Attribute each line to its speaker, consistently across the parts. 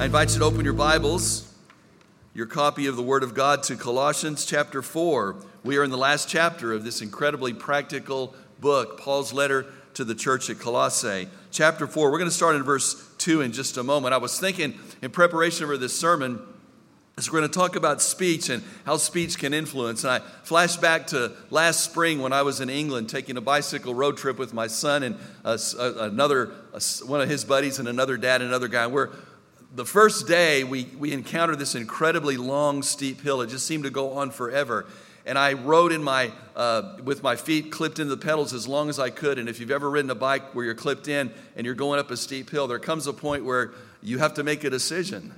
Speaker 1: I invite you to open your Bibles, your copy of the Word of God, to Colossians chapter 4. We are in the last chapter of this incredibly practical book, Paul's letter to the church at Colossae. Chapter 4, we're going to start in verse 2 in just a moment. I was thinking in preparation for this sermon, as we're going to talk about speech and how speech can influence. And I flashed back to last spring when I was in England taking a bicycle road trip with my son and uh, another, uh, one of his buddies and another dad and another guy. And we're the first day we, we encountered this incredibly long, steep hill. It just seemed to go on forever. And I rode in my, uh, with my feet clipped into the pedals as long as I could. And if you've ever ridden a bike where you're clipped in and you're going up a steep hill, there comes a point where you have to make a decision.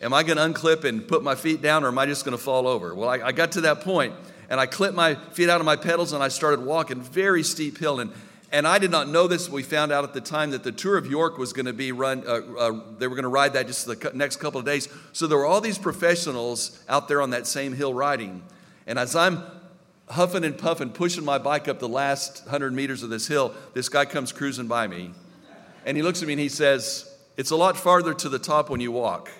Speaker 1: Am I going to unclip and put my feet down or am I just going to fall over? Well, I, I got to that point and I clipped my feet out of my pedals and I started walking very steep hill. And and I did not know this. We found out at the time that the Tour of York was going to be run, uh, uh, they were going to ride that just the next couple of days. So there were all these professionals out there on that same hill riding. And as I'm huffing and puffing, pushing my bike up the last 100 meters of this hill, this guy comes cruising by me. And he looks at me and he says, It's a lot farther to the top when you walk.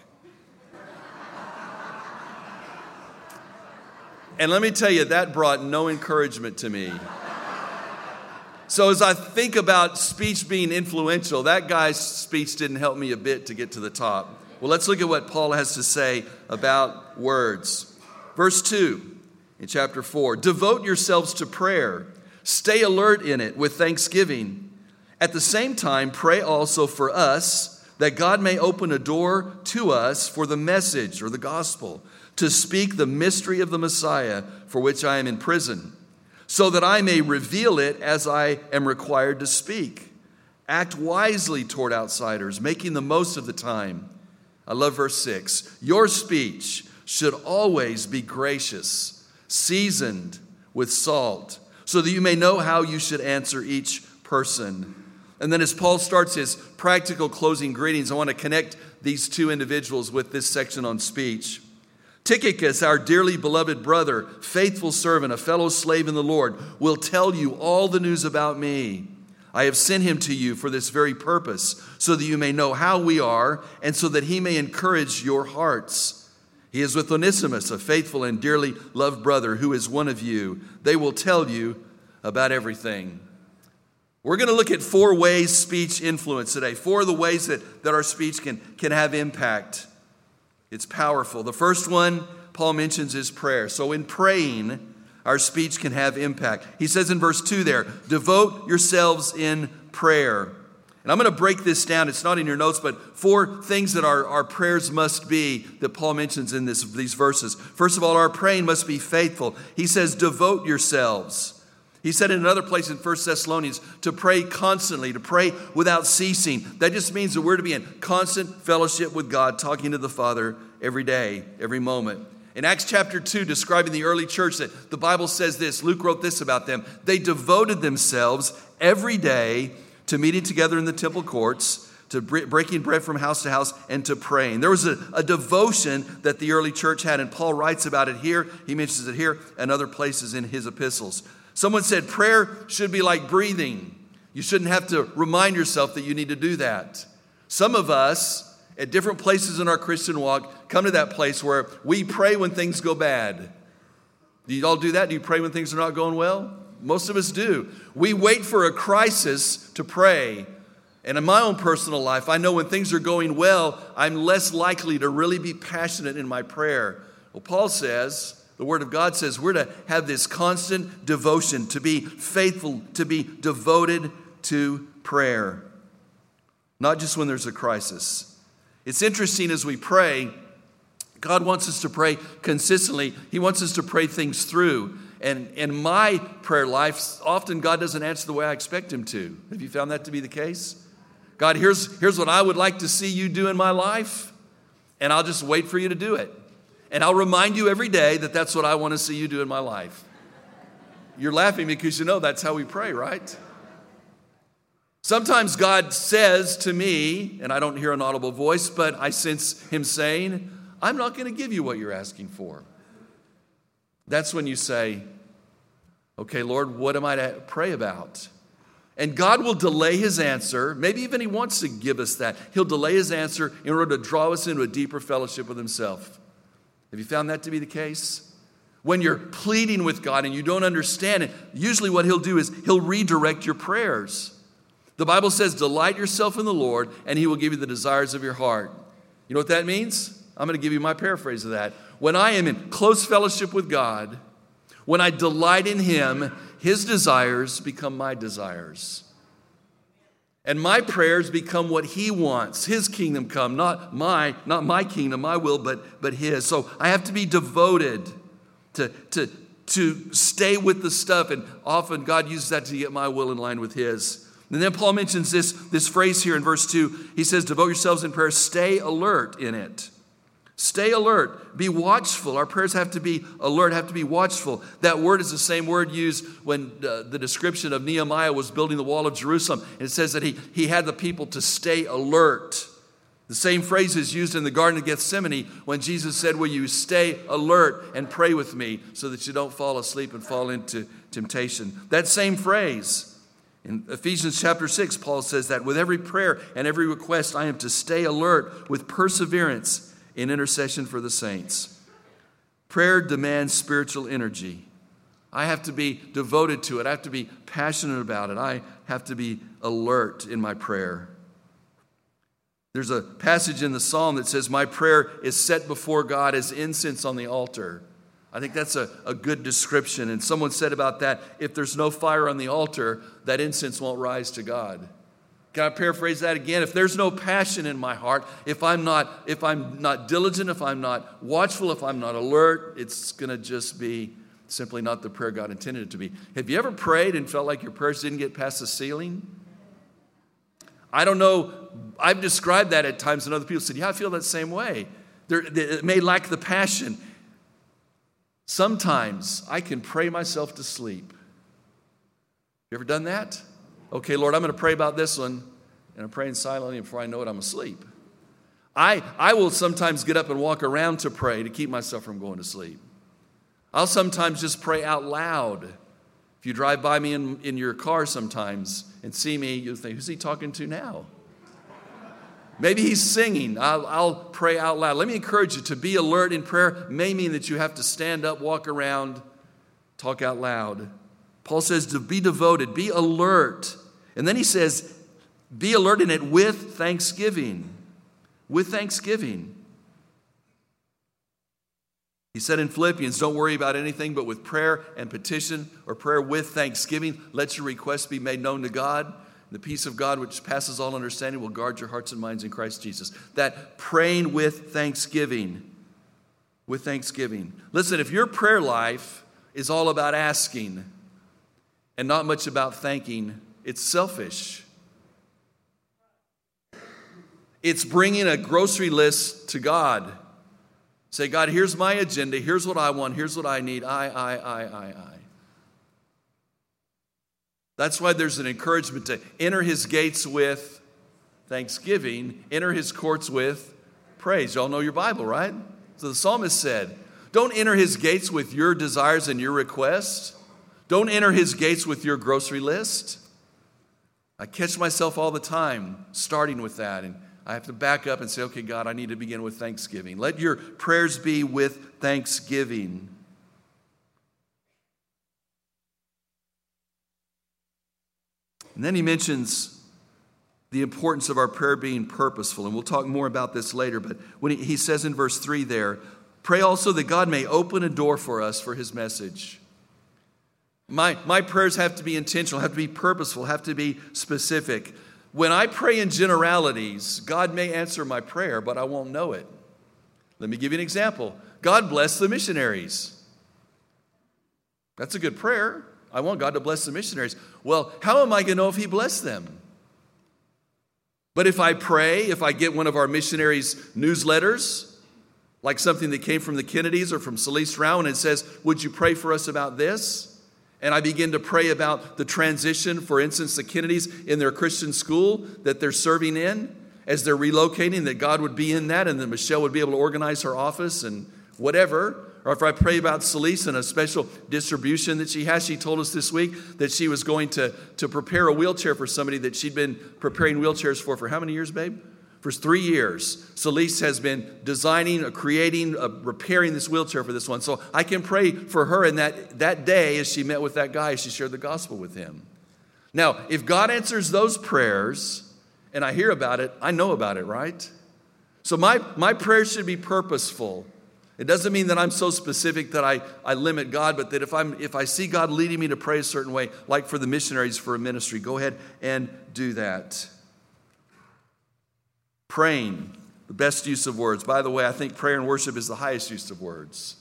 Speaker 1: and let me tell you, that brought no encouragement to me. So, as I think about speech being influential, that guy's speech didn't help me a bit to get to the top. Well, let's look at what Paul has to say about words. Verse 2 in chapter 4 Devote yourselves to prayer, stay alert in it with thanksgiving. At the same time, pray also for us that God may open a door to us for the message or the gospel to speak the mystery of the Messiah for which I am in prison so that I may reveal it as I am required to speak. Act wisely toward outsiders, making the most of the time. I love verse 6. Your speech should always be gracious, seasoned with salt, so that you may know how you should answer each person. And then, as Paul starts his practical closing greetings, I want to connect these two individuals with this section on speech. Tychicus, our dearly beloved brother, faithful servant, a fellow slave in the Lord, will tell you all the news about me. I have sent him to you for this very purpose, so that you may know how we are, and so that he may encourage your hearts. He is with Onesimus, a faithful and dearly loved brother, who is one of you. They will tell you about everything. We're going to look at four ways speech influence today, four of the ways that, that our speech can, can have impact. It's powerful. The first one Paul mentions is prayer. So in praying, our speech can have impact. He says in verse 2 there, devote yourselves in prayer. And I'm going to break this down. It's not in your notes, but four things that our, our prayers must be that Paul mentions in this, these verses. First of all, our praying must be faithful. He says, devote yourselves. He said in another place in 1 Thessalonians to pray constantly, to pray without ceasing. That just means that we're to be in constant fellowship with God, talking to the Father every day, every moment. In Acts chapter 2, describing the early church, that the Bible says this Luke wrote this about them. They devoted themselves every day to meeting together in the temple courts, to breaking bread from house to house, and to praying. There was a, a devotion that the early church had, and Paul writes about it here. He mentions it here and other places in his epistles. Someone said prayer should be like breathing. You shouldn't have to remind yourself that you need to do that. Some of us, at different places in our Christian walk, come to that place where we pray when things go bad. Do you all do that? Do you pray when things are not going well? Most of us do. We wait for a crisis to pray. And in my own personal life, I know when things are going well, I'm less likely to really be passionate in my prayer. Well, Paul says, the Word of God says we're to have this constant devotion, to be faithful, to be devoted to prayer, not just when there's a crisis. It's interesting as we pray, God wants us to pray consistently, He wants us to pray things through. And in my prayer life, often God doesn't answer the way I expect Him to. Have you found that to be the case? God, here's, here's what I would like to see you do in my life, and I'll just wait for you to do it. And I'll remind you every day that that's what I want to see you do in my life. You're laughing because you know that's how we pray, right? Sometimes God says to me, and I don't hear an audible voice, but I sense Him saying, I'm not going to give you what you're asking for. That's when you say, Okay, Lord, what am I to pray about? And God will delay his answer. Maybe even he wants to give us that. He'll delay his answer in order to draw us into a deeper fellowship with himself. Have you found that to be the case? When you're pleading with God and you don't understand it, usually what he'll do is he'll redirect your prayers. The Bible says, Delight yourself in the Lord, and he will give you the desires of your heart. You know what that means? I'm going to give you my paraphrase of that. When I am in close fellowship with God, when I delight in Him, His desires become my desires. And my prayers become what He wants. His kingdom come, not my, not my kingdom, my will, but, but His. So I have to be devoted to, to, to stay with the stuff. And often God uses that to get my will in line with His. And then Paul mentions this, this phrase here in verse 2. He says, Devote yourselves in prayer, stay alert in it. Stay alert. Be watchful. Our prayers have to be alert, have to be watchful. That word is the same word used when uh, the description of Nehemiah was building the wall of Jerusalem. And it says that he, he had the people to stay alert. The same phrase is used in the Garden of Gethsemane when Jesus said, Will you stay alert and pray with me so that you don't fall asleep and fall into temptation? That same phrase. In Ephesians chapter 6, Paul says that with every prayer and every request, I am to stay alert with perseverance in intercession for the saints. Prayer demands spiritual energy. I have to be devoted to it. I have to be passionate about it. I have to be alert in my prayer. There's a passage in the psalm that says, My prayer is set before God as incense on the altar. I think that's a, a good description. And someone said about that if there's no fire on the altar, that incense won't rise to God. Can I paraphrase that again? If there's no passion in my heart, if I'm not, if I'm not diligent, if I'm not watchful, if I'm not alert, it's going to just be simply not the prayer God intended it to be. Have you ever prayed and felt like your prayers didn't get past the ceiling? I don't know. I've described that at times, and other people said, Yeah, I feel that same way. There, it may lack the passion. Sometimes I can pray myself to sleep. You ever done that? Okay, Lord, I'm going to pray about this one, and I'm praying silently, before I know it, I'm asleep. I, I will sometimes get up and walk around to pray to keep myself from going to sleep. I'll sometimes just pray out loud. If you drive by me in, in your car sometimes and see me, you'll think, who's he talking to now? Maybe he's singing. I'll, I'll, pray out loud. Let me encourage you to be alert in prayer. May mean that you have to stand up, walk around, talk out loud. Paul says to be devoted, be alert. And then he says, be alert in it with thanksgiving. With thanksgiving. He said in Philippians, don't worry about anything, but with prayer and petition or prayer with thanksgiving, let your requests be made known to God. The peace of God, which passes all understanding, will guard your hearts and minds in Christ Jesus. That praying with thanksgiving. With thanksgiving. Listen, if your prayer life is all about asking, and not much about thanking, it's selfish. It's bringing a grocery list to God. Say, God, here's my agenda. Here's what I want. Here's what I need. I, I, I, I, I. That's why there's an encouragement to enter his gates with thanksgiving, enter his courts with praise. Y'all know your Bible, right? So the psalmist said, Don't enter his gates with your desires and your requests. Don't enter his gates with your grocery list. I catch myself all the time starting with that, and I have to back up and say, okay, God, I need to begin with thanksgiving. Let your prayers be with thanksgiving. And then he mentions the importance of our prayer being purposeful, and we'll talk more about this later. But when he, says in verse 3 there, pray also that God may open a door for us for his message. My, my prayers have to be intentional, have to be purposeful, have to be specific. When I pray in generalities, God may answer my prayer, but I won't know it. Let me give you an example. God bless the missionaries. That's a good prayer. I want God to bless the missionaries. Well, how am I going to know if He blessed them? But if I pray, if I get one of our missionaries' newsletters, like something that came from the Kennedys or from Celeste Rowan and says, Would you pray for us about this? And I begin to pray about the transition, for instance, the Kennedys in their Christian school that they're serving in as they're relocating, that God would be in that and that Michelle would be able to organize her office and whatever. Or if I pray about Celeste and a special distribution that she has, she told us this week that she was going to, to prepare a wheelchair for somebody that she'd been preparing wheelchairs for for how many years, babe? For three years. Celeste has been designing, uh, creating, uh, repairing this wheelchair for this one. So I can pray for her in that, that day as she met with that guy, she shared the gospel with him. Now, if God answers those prayers and I hear about it, I know about it, right? So my, my prayers should be purposeful. It doesn't mean that I'm so specific that I, I limit God, but that if, I'm, if I see God leading me to pray a certain way, like for the missionaries for a ministry, go ahead and do that. Praying, the best use of words. By the way, I think prayer and worship is the highest use of words.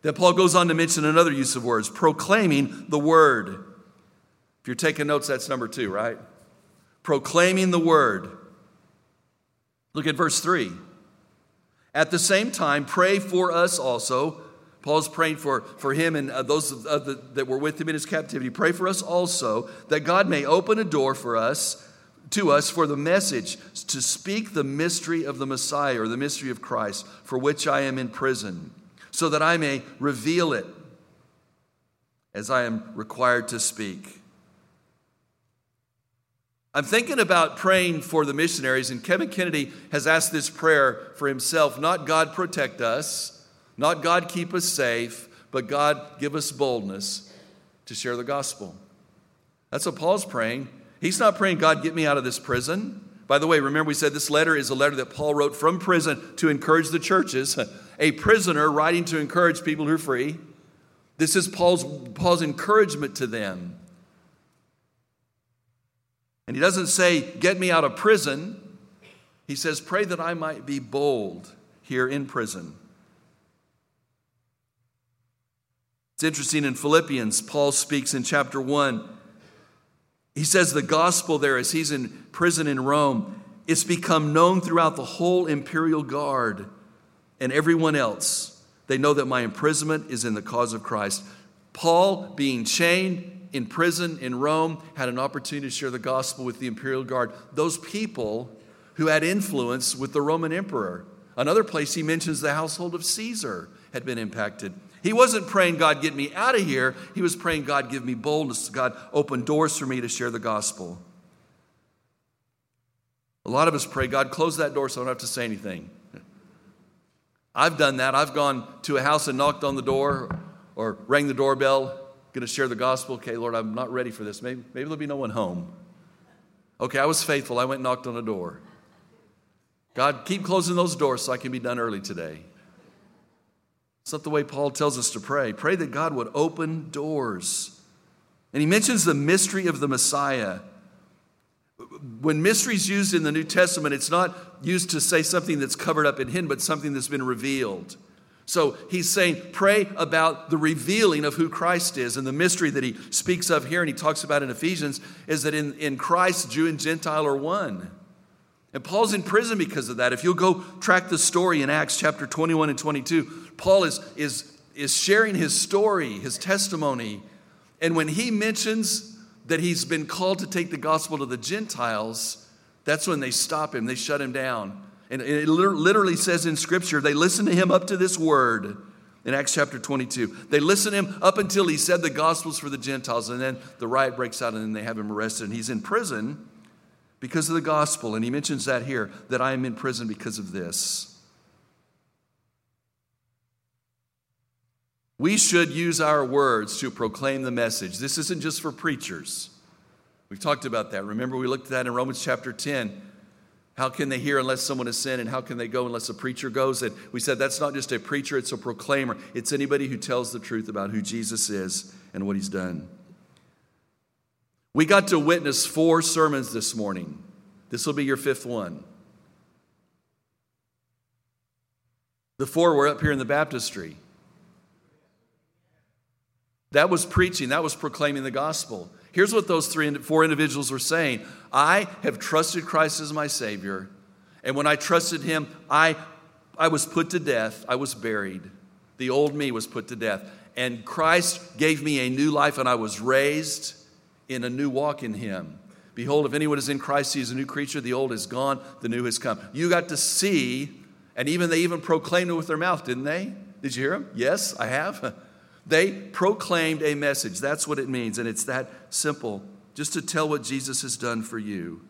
Speaker 1: Then Paul goes on to mention another use of words proclaiming the word. If you're taking notes, that's number two, right? Proclaiming the word. Look at verse 3. At the same time, pray for us also. Paul's praying for, for him and uh, those of, the, that were with him in his captivity. Pray for us also that God may open a door for us, to us, for the message to speak the mystery of the Messiah or the mystery of Christ, for which I am in prison, so that I may reveal it as I am required to speak. I'm thinking about praying for the missionaries, and Kevin Kennedy has asked this prayer for himself not God protect us, not God keep us safe, but God give us boldness to share the gospel. That's what Paul's praying. He's not praying, God, get me out of this prison. By the way, remember we said this letter is a letter that Paul wrote from prison to encourage the churches. A prisoner writing to encourage people who are free. This is Paul's, Paul's encouragement to them. And he doesn't say, Get me out of prison. He says, Pray that I might be bold here in prison. It's interesting in Philippians, Paul speaks in chapter 1. He says the gospel there, as he's in prison in Rome, it's become known throughout the whole imperial guard and everyone else. They know that my imprisonment is in the cause of Christ. Paul, being chained, in prison in Rome had an opportunity to share the gospel with the imperial guard. Those people who had influence with the Roman emperor. Another place he mentions the household of Caesar had been impacted. He wasn't praying, God, get me out of here. He was praying, God, give me boldness. God, open doors for me to share the gospel. A lot of us pray, God, close that door so I don't have to say anything. I've done that. I've gone to a house and knocked on the door or rang the doorbell going to share the gospel. Okay, Lord, I'm not ready for this. Maybe, maybe there'll be no one home. Okay, I was faithful. I went and knocked on a door. God, keep closing those doors so I can be done early today. It's not the way Paul tells us to pray. Pray that God would open doors. And he mentions the mystery of the Messiah. When mystery is used in the New Testament, it's not used to say something that's covered up in him, but something that's been revealed. So he's saying, pray about the revealing of who Christ is. And the mystery that he speaks of here and he talks about in Ephesians is that in, in Christ, Jew and Gentile are one. And Paul's in prison because of that. If you'll go track the story in Acts chapter 21 and 22, Paul is, is, is sharing his story, his testimony. And when he mentions that he's been called to take the gospel to the Gentiles, that's when they stop him, they shut him down. And it literally says in Scripture, they listened to him up to this word in Acts chapter 22. They listened to him up until he said the gospel's for the Gentiles, and then the riot breaks out, and then they have him arrested, and he's in prison because of the gospel. And he mentions that here, that I am in prison because of this. We should use our words to proclaim the message. This isn't just for preachers. We've talked about that. Remember, we looked at that in Romans chapter 10 how can they hear unless someone has sinned? And how can they go unless a preacher goes? And we said that's not just a preacher, it's a proclaimer. It's anybody who tells the truth about who Jesus is and what he's done. We got to witness four sermons this morning. This will be your fifth one. The four were up here in the baptistry. That was preaching, that was proclaiming the gospel. Here's what those three, four individuals were saying I have trusted Christ as my Savior. And when I trusted Him, I, I was put to death, I was buried. The old me was put to death. And Christ gave me a new life, and I was raised in a new walk in Him. Behold, if anyone is in Christ, he is a new creature. The old is gone, the new has come. You got to see, and even they even proclaimed it with their mouth, didn't they? Did you hear them? Yes, I have. They proclaimed a message. That's what it means, and it's that simple, just to tell what Jesus has done for you.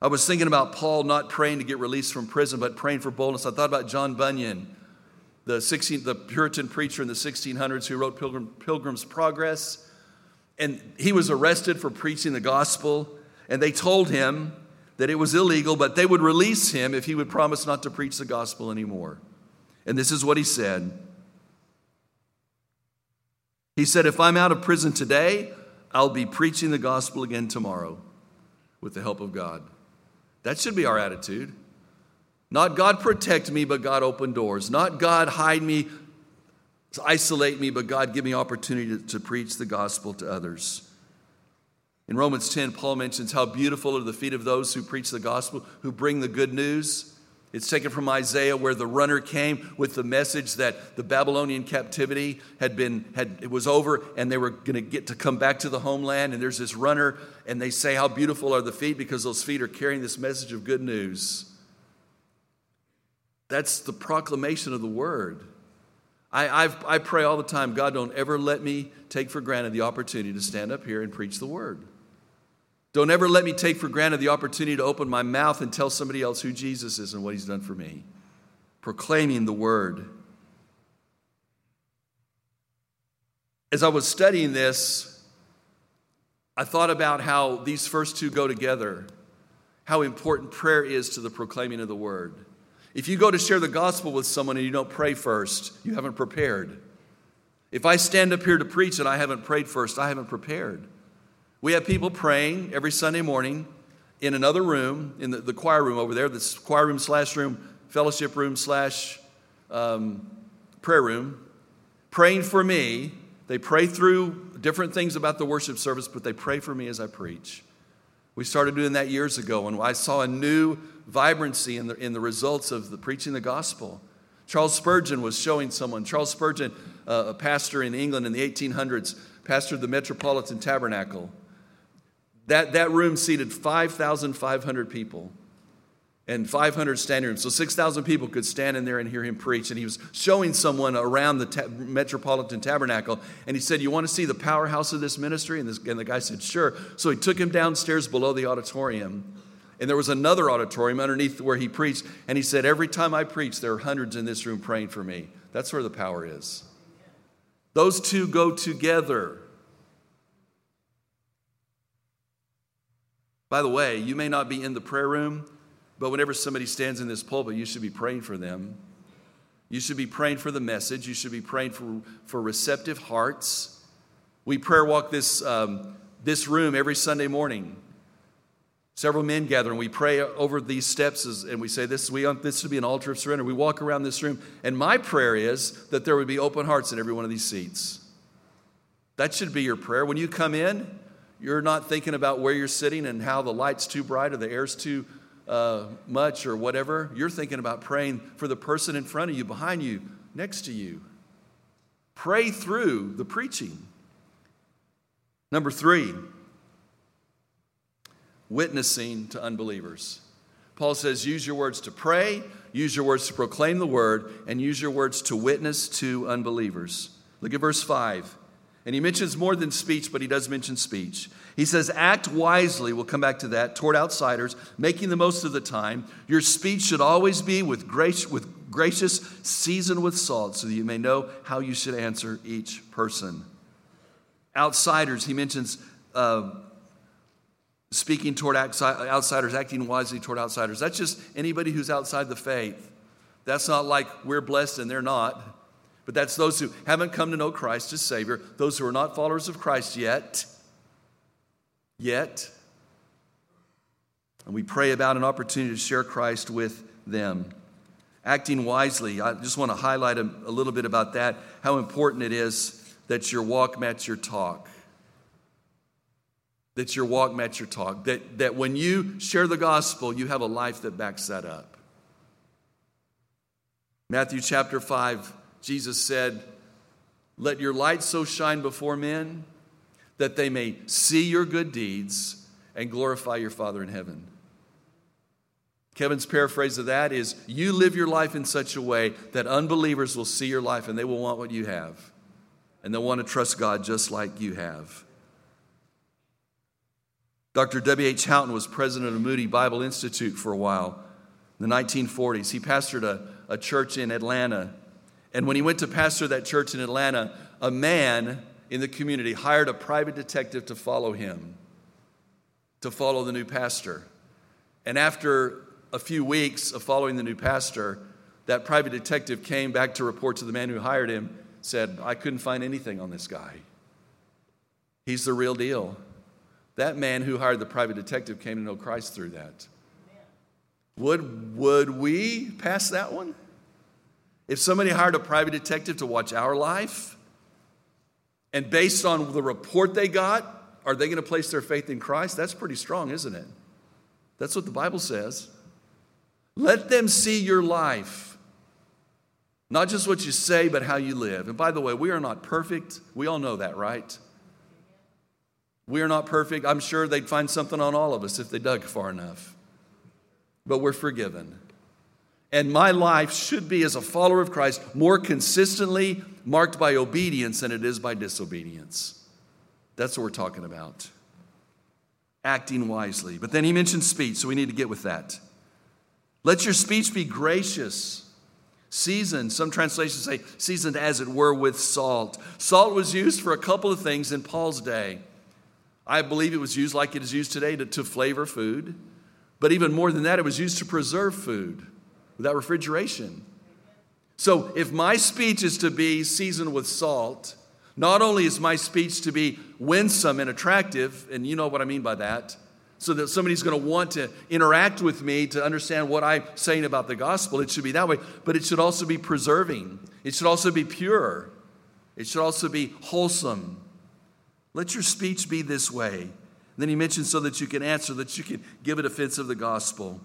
Speaker 1: I was thinking about Paul not praying to get released from prison, but praying for boldness. I thought about John Bunyan, the, 16, the Puritan preacher in the 1600s who wrote Pilgrim, Pilgrim's Progress. And he was arrested for preaching the gospel, and they told him that it was illegal, but they would release him if he would promise not to preach the gospel anymore. And this is what he said He said, If I'm out of prison today, I'll be preaching the gospel again tomorrow with the help of God. That should be our attitude. Not God protect me, but God open doors. Not God hide me isolate me, but God give me opportunity to, to preach the gospel to others. In Romans 10, Paul mentions how beautiful are the feet of those who preach the gospel, who bring the good news. It's taken from Isaiah where the runner came with the message that the Babylonian captivity had been had it was over and they were going to get to come back to the homeland and there's this runner and they say how beautiful are the feet because those feet are carrying this message of good news. That's the proclamation of the word. I, I've, i pray all the time God, don't ever let me take for granted the opportunity to stand up here and preach the word. Don't ever let me take for granted the opportunity to open my mouth and tell somebody else who Jesus is and what he's done for me. Proclaiming the word. As I was studying this, I thought about how these first two go together, how important prayer is to the proclaiming of the word. If you go to share the gospel with someone and you don't pray first, you haven't prepared. If I stand up here to preach and I haven't prayed first, I haven't prepared. We have people praying every Sunday morning in another room, in the, the choir room over there, this choir room slash room, fellowship room slash um, prayer room, praying for me. They pray through different things about the worship service, but they pray for me as I preach. We started doing that years ago, and I saw a new vibrancy in the, in the results of the preaching the gospel. Charles Spurgeon was showing someone. Charles Spurgeon, uh, a pastor in England in the 1800s, pastored the Metropolitan Tabernacle. That, that room seated 5,500 people and 500 standing rooms. So 6,000 people could stand in there and hear him preach. And he was showing someone around the ta- Metropolitan Tabernacle. And he said, You want to see the powerhouse of this ministry? And, this, and the guy said, Sure. So he took him downstairs below the auditorium. And there was another auditorium underneath where he preached. And he said, Every time I preach, there are hundreds in this room praying for me. That's where the power is. Those two go together. By the way, you may not be in the prayer room but whenever somebody stands in this pulpit, you should be praying for them. You should be praying for the message. You should be praying for, for receptive hearts. We prayer walk this, um, this room every Sunday morning. Several men gather and we pray over these steps and we say, this, we, this should be an altar of surrender. We walk around this room, and my prayer is that there would be open hearts in every one of these seats. That should be your prayer. When you come in, you're not thinking about where you're sitting and how the light's too bright or the air's too uh, much or whatever, you're thinking about praying for the person in front of you, behind you, next to you. Pray through the preaching. Number three, witnessing to unbelievers. Paul says, use your words to pray, use your words to proclaim the word, and use your words to witness to unbelievers. Look at verse 5. And he mentions more than speech, but he does mention speech. He says, Act wisely, we'll come back to that, toward outsiders, making the most of the time. Your speech should always be with, grace, with gracious, seasoned with salt, so that you may know how you should answer each person. Outsiders, he mentions uh, speaking toward outsiders, acting wisely toward outsiders. That's just anybody who's outside the faith. That's not like we're blessed and they're not. But that's those who haven't come to know Christ as Savior, those who are not followers of Christ yet. Yet. And we pray about an opportunity to share Christ with them. Acting wisely, I just want to highlight a, a little bit about that, how important it is that your walk match your talk. that your walk match your talk, that, that when you share the gospel, you have a life that backs that up. Matthew chapter 5, Jesus said, Let your light so shine before men that they may see your good deeds and glorify your Father in heaven. Kevin's paraphrase of that is You live your life in such a way that unbelievers will see your life and they will want what you have. And they'll want to trust God just like you have. Dr. W.H. Houghton was president of Moody Bible Institute for a while in the 1940s. He pastored a, a church in Atlanta. And when he went to pastor that church in Atlanta, a man in the community hired a private detective to follow him, to follow the new pastor. And after a few weeks of following the new pastor, that private detective came back to report to the man who hired him, said, I couldn't find anything on this guy. He's the real deal. That man who hired the private detective came to know Christ through that. Would, would we pass that one? If somebody hired a private detective to watch our life, and based on the report they got, are they going to place their faith in Christ? That's pretty strong, isn't it? That's what the Bible says. Let them see your life. Not just what you say, but how you live. And by the way, we are not perfect. We all know that, right? We are not perfect. I'm sure they'd find something on all of us if they dug far enough. But we're forgiven. And my life should be, as a follower of Christ, more consistently marked by obedience than it is by disobedience. That's what we're talking about. Acting wisely. But then he mentioned speech, so we need to get with that. Let your speech be gracious, seasoned. Some translations say seasoned as it were with salt. Salt was used for a couple of things in Paul's day. I believe it was used like it is used today to, to flavor food. But even more than that, it was used to preserve food without refrigeration. So if my speech is to be seasoned with salt, not only is my speech to be winsome and attractive, and you know what I mean by that, so that somebody's going to want to interact with me to understand what I'm saying about the gospel, it should be that way, but it should also be preserving. It should also be pure. It should also be wholesome. Let your speech be this way. And then he mentions so that you can answer, that you can give a defense of the gospel.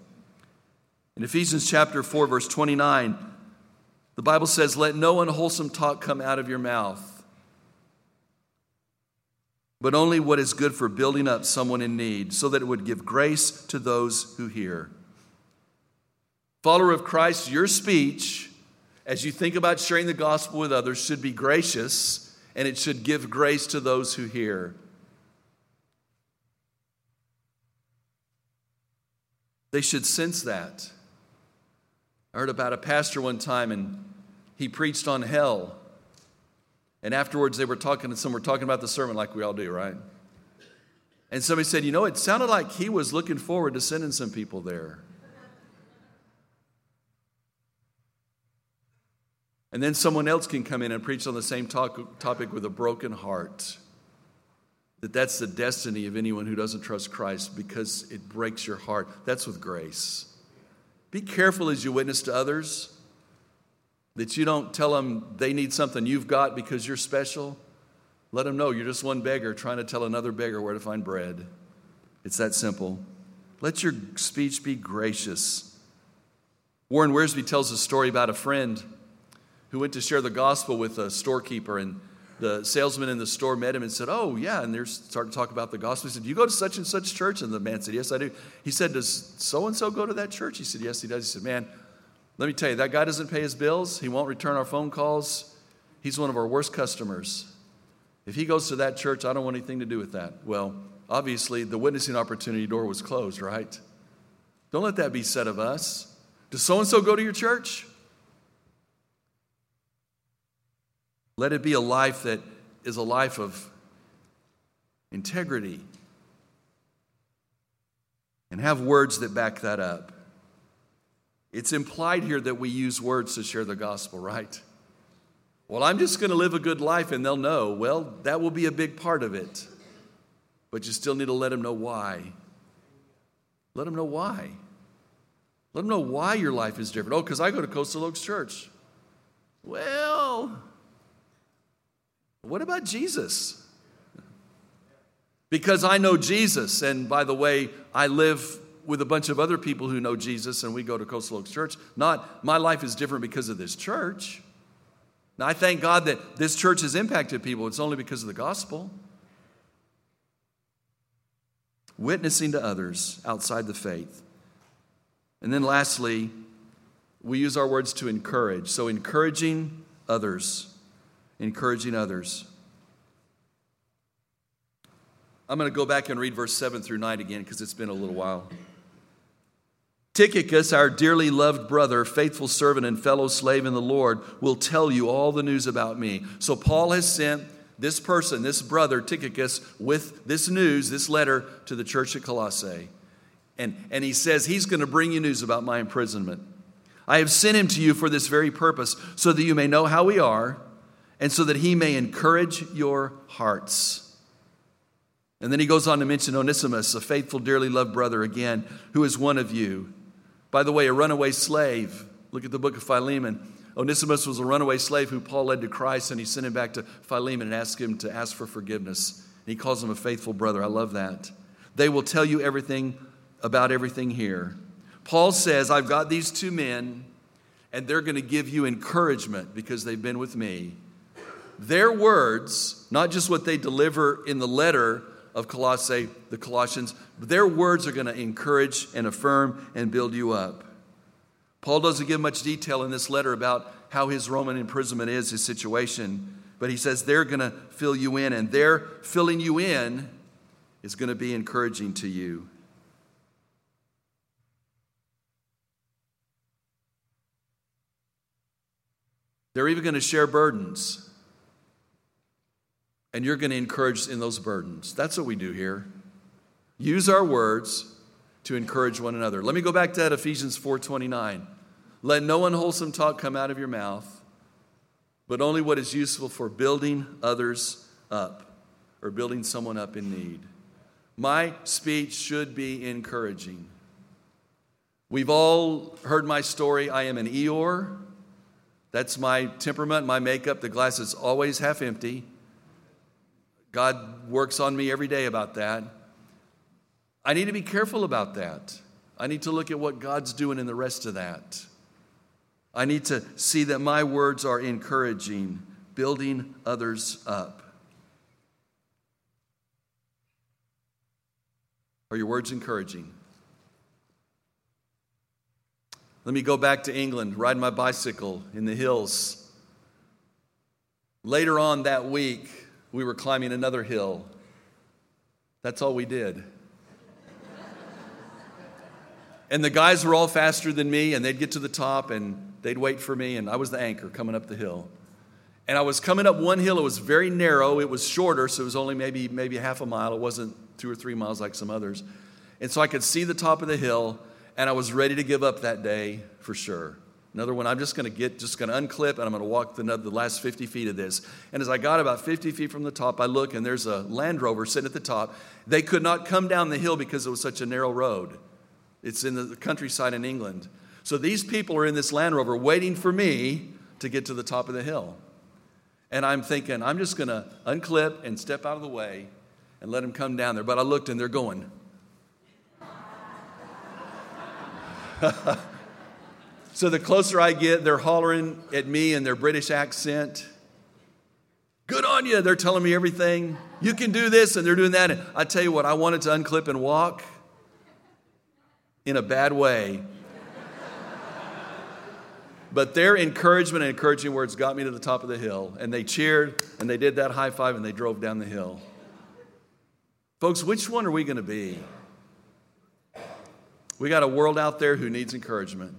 Speaker 1: In Ephesians chapter 4, verse 29, the Bible says, Let no unwholesome talk come out of your mouth, but only what is good for building up someone in need, so that it would give grace to those who hear. Follower of Christ, your speech, as you think about sharing the gospel with others, should be gracious and it should give grace to those who hear. They should sense that. I heard about a pastor one time and he preached on hell. And afterwards they were talking and some were talking about the sermon like we all do, right? And somebody said, you know, it sounded like he was looking forward to sending some people there. And then someone else can come in and preach on the same talk, topic with a broken heart. That that's the destiny of anyone who doesn't trust Christ because it breaks your heart. That's with grace. Be careful as you witness to others that you don't tell them they need something you've got because you're special. Let them know you're just one beggar trying to tell another beggar where to find bread. It's that simple. Let your speech be gracious. Warren Wiersbe tells a story about a friend who went to share the gospel with a storekeeper and the salesman in the store met him and said, Oh, yeah. And they're starting to talk about the gospel. He said, Do you go to such and such church? And the man said, Yes, I do. He said, Does so and so go to that church? He said, Yes, he does. He said, Man, let me tell you, that guy doesn't pay his bills. He won't return our phone calls. He's one of our worst customers. If he goes to that church, I don't want anything to do with that. Well, obviously, the witnessing opportunity door was closed, right? Don't let that be said of us. Does so and so go to your church? Let it be a life that is a life of integrity. And have words that back that up. It's implied here that we use words to share the gospel, right? Well, I'm just going to live a good life and they'll know. Well, that will be a big part of it. But you still need to let them know why. Let them know why. Let them know why your life is different. Oh, because I go to Coastal Oaks Church. What about Jesus? Because I know Jesus, and by the way, I live with a bunch of other people who know Jesus, and we go to Coastal Oaks Church. Not my life is different because of this church. Now, I thank God that this church has impacted people. It's only because of the gospel. Witnessing to others outside the faith. And then lastly, we use our words to encourage. So, encouraging others. Encouraging others. I'm going to go back and read verse 7 through 9 again because it's been a little while. Tychicus, our dearly loved brother, faithful servant, and fellow slave in the Lord, will tell you all the news about me. So, Paul has sent this person, this brother, Tychicus, with this news, this letter to the church at Colossae. And, and he says he's going to bring you news about my imprisonment. I have sent him to you for this very purpose, so that you may know how we are, and so that he may encourage your hearts. And then he goes on to mention Onesimus, a faithful, dearly loved brother again, who is one of you. By the way, a runaway slave. Look at the book of Philemon. Onesimus was a runaway slave who Paul led to Christ, and he sent him back to Philemon and asked him to ask for forgiveness. And he calls him a faithful brother. I love that. They will tell you everything about everything here. Paul says, I've got these two men, and they're going to give you encouragement because they've been with me. Their words, not just what they deliver in the letter, of Colossae, the Colossians, their words are going to encourage and affirm and build you up. Paul doesn't give much detail in this letter about how his Roman imprisonment is, his situation, but he says they're going to fill you in, and their filling you in is going to be encouraging to you. They're even going to share burdens and you're going to encourage in those burdens. That's what we do here. Use our words to encourage one another. Let me go back to that Ephesians 4:29. Let no unwholesome talk come out of your mouth, but only what is useful for building others up or building someone up in need. My speech should be encouraging. We've all heard my story. I am an Eeyore. That's my temperament, my makeup. The glass is always half empty. God works on me every day about that. I need to be careful about that. I need to look at what God's doing in the rest of that. I need to see that my words are encouraging, building others up. Are your words encouraging? Let me go back to England, ride my bicycle in the hills. Later on that week, we were climbing another hill. That's all we did. and the guys were all faster than me, and they'd get to the top and they'd wait for me, and I was the anchor coming up the hill. And I was coming up one hill, it was very narrow, it was shorter, so it was only maybe, maybe half a mile. It wasn't two or three miles like some others. And so I could see the top of the hill, and I was ready to give up that day for sure. Another one, I'm just going to get, just going to unclip, and I'm going to walk the, the last 50 feet of this. And as I got about 50 feet from the top, I look, and there's a Land Rover sitting at the top. They could not come down the hill because it was such a narrow road. It's in the countryside in England. So these people are in this Land Rover waiting for me to get to the top of the hill. And I'm thinking, I'm just going to unclip and step out of the way and let them come down there. But I looked, and they're going. So the closer I get, they're hollering at me in their British accent. Good on you. They're telling me everything. You can do this, and they're doing that. And I tell you what, I wanted to unclip and walk in a bad way. but their encouragement and encouraging words got me to the top of the hill. And they cheered, and they did that high five, and they drove down the hill. Folks, which one are we going to be? We got a world out there who needs encouragement.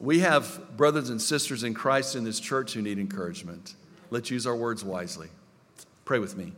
Speaker 1: We have brothers and sisters in Christ in this church who need encouragement. Let's use our words wisely. Pray with me.